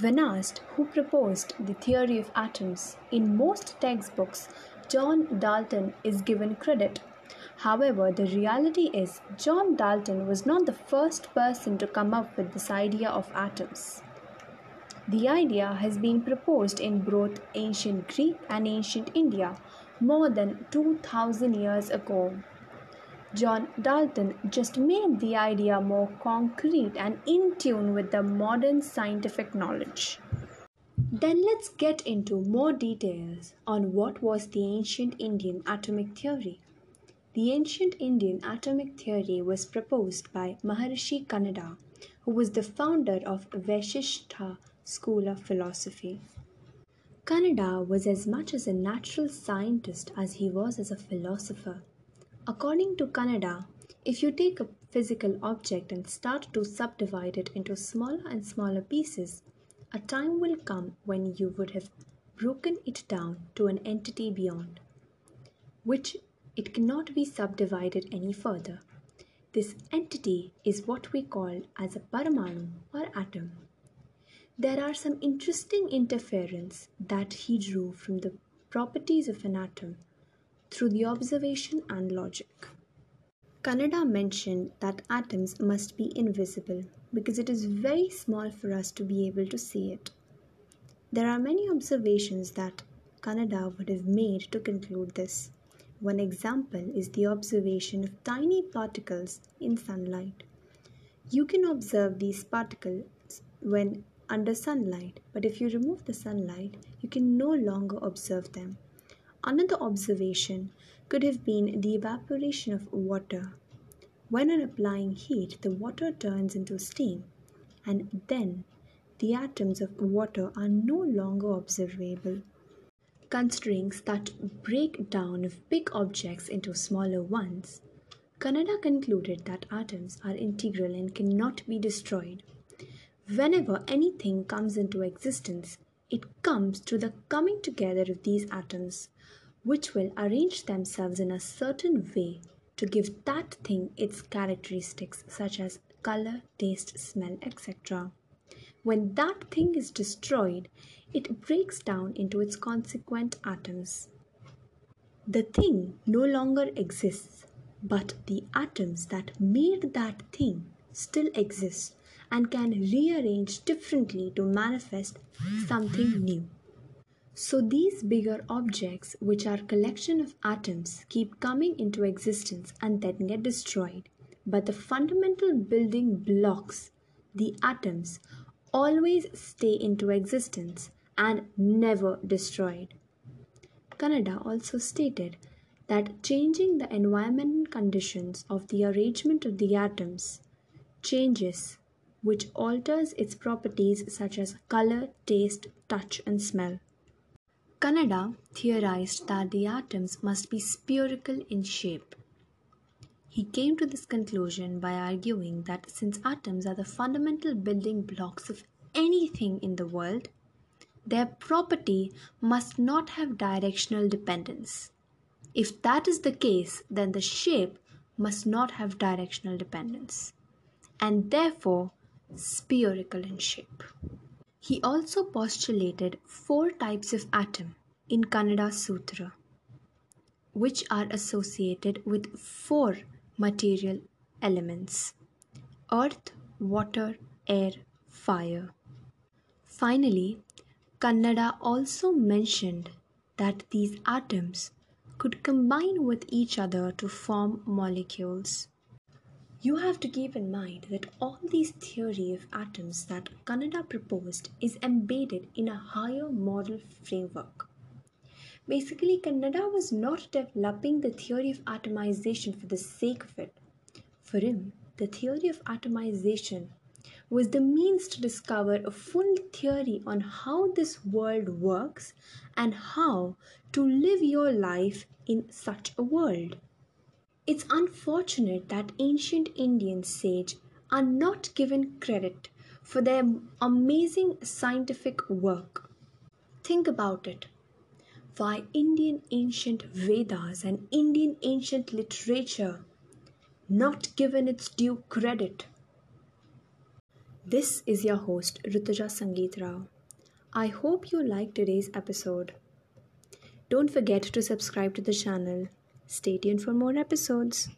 When asked who proposed the theory of atoms, in most textbooks, John Dalton is given credit. However, the reality is, John Dalton was not the first person to come up with this idea of atoms. The idea has been proposed in both ancient Greek and ancient India more than 2000 years ago. John Dalton just made the idea more concrete and in tune with the modern scientific knowledge. Then let's get into more details on what was the ancient Indian atomic theory. The ancient Indian atomic theory was proposed by Maharishi Kanada, who was the founder of Vaisheshika school of philosophy. Kanada was as much as a natural scientist as he was as a philosopher. According to Kanada, if you take a physical object and start to subdivide it into smaller and smaller pieces, a time will come when you would have broken it down to an entity beyond which it cannot be subdivided any further. This entity is what we call as a paramanu or atom. There are some interesting interference that he drew from the properties of an atom through the observation and logic. Kanada mentioned that atoms must be invisible because it is very small for us to be able to see it. There are many observations that Kanada would have made to conclude this. One example is the observation of tiny particles in sunlight. You can observe these particles when under sunlight, but if you remove the sunlight, you can no longer observe them. Another observation could have been the evaporation of water. When on applying heat, the water turns into steam, and then the atoms of water are no longer observable. Considering that breakdown of big objects into smaller ones, Kanada concluded that atoms are integral and cannot be destroyed. Whenever anything comes into existence, it comes through the coming together of these atoms which will arrange themselves in a certain way to give that thing its characteristics such as color, taste, smell, etc. When that thing is destroyed, it breaks down into its consequent atoms. The thing no longer exists, but the atoms that made that thing still exist and can rearrange differently to manifest something new. So these bigger objects, which are collection of atoms, keep coming into existence and then get destroyed. But the fundamental building blocks, the atoms, always stay into existence and never destroyed. Kanada also stated that changing the environmental conditions of the arrangement of the atoms changes which alters its properties such as color, taste, touch and smell. Kanada theorized that the atoms must be spherical in shape. He came to this conclusion by arguing that since atoms are the fundamental building blocks of anything in the world, their property must not have directional dependence. If that is the case, then the shape must not have directional dependence, and therefore spherical in shape. He also postulated four types of atom in Kanada Sutra, which are associated with four material elements earth, water, air, fire. Finally, Kanada also mentioned that these atoms could combine with each other to form molecules. You have to keep in mind that all these theory of atoms that Kanada proposed is embedded in a higher model framework. Basically, Kanada was not developing the theory of atomization for the sake of it. For him, the theory of atomization was the means to discover a full theory on how this world works and how to live your life in such a world. It's unfortunate that ancient Indian sage are not given credit for their amazing scientific work. Think about it. Why Indian ancient Vedas and Indian ancient literature not given its due credit? This is your host, Rutuja Sangeet Rao. I hope you liked today's episode. Don't forget to subscribe to the channel. Stay tuned for more episodes.